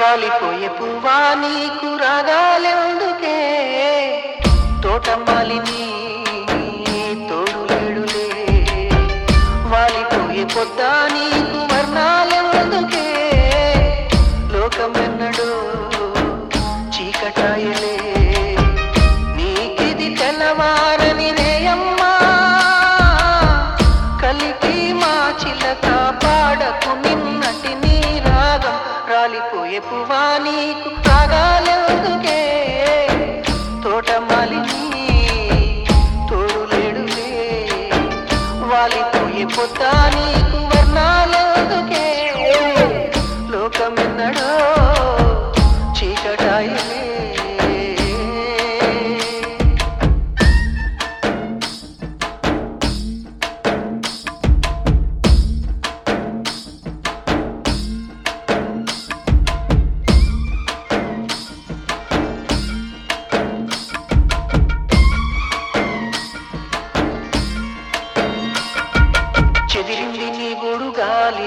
వాలిపోయే పువ్వా నీకు రాగాలెందుకే? తోటమాలిని రాలిపోయే పువ్వా నీకు రాగాలెందుకే తోటమాలిని తోడు లేడులే వాలిపోయే పొద్దా నీకు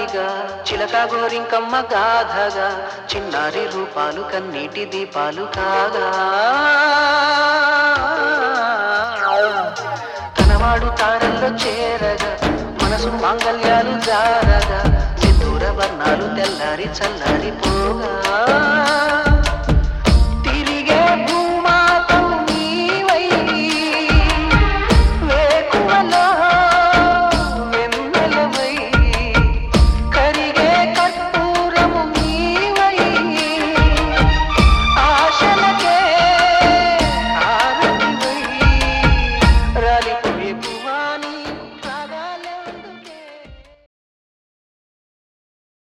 రాణిగా చిలక గోరింకమ్మ గాధగా చిన్నారి రూపాలు కన్నీటి దీపాలు కాగా. తనవాడు తారల్లో చేరగా మనసు మాంగళ్యాలు జారగా సిద్ధూర వర్ణాలు తెల్లారి చల్లారిపోగా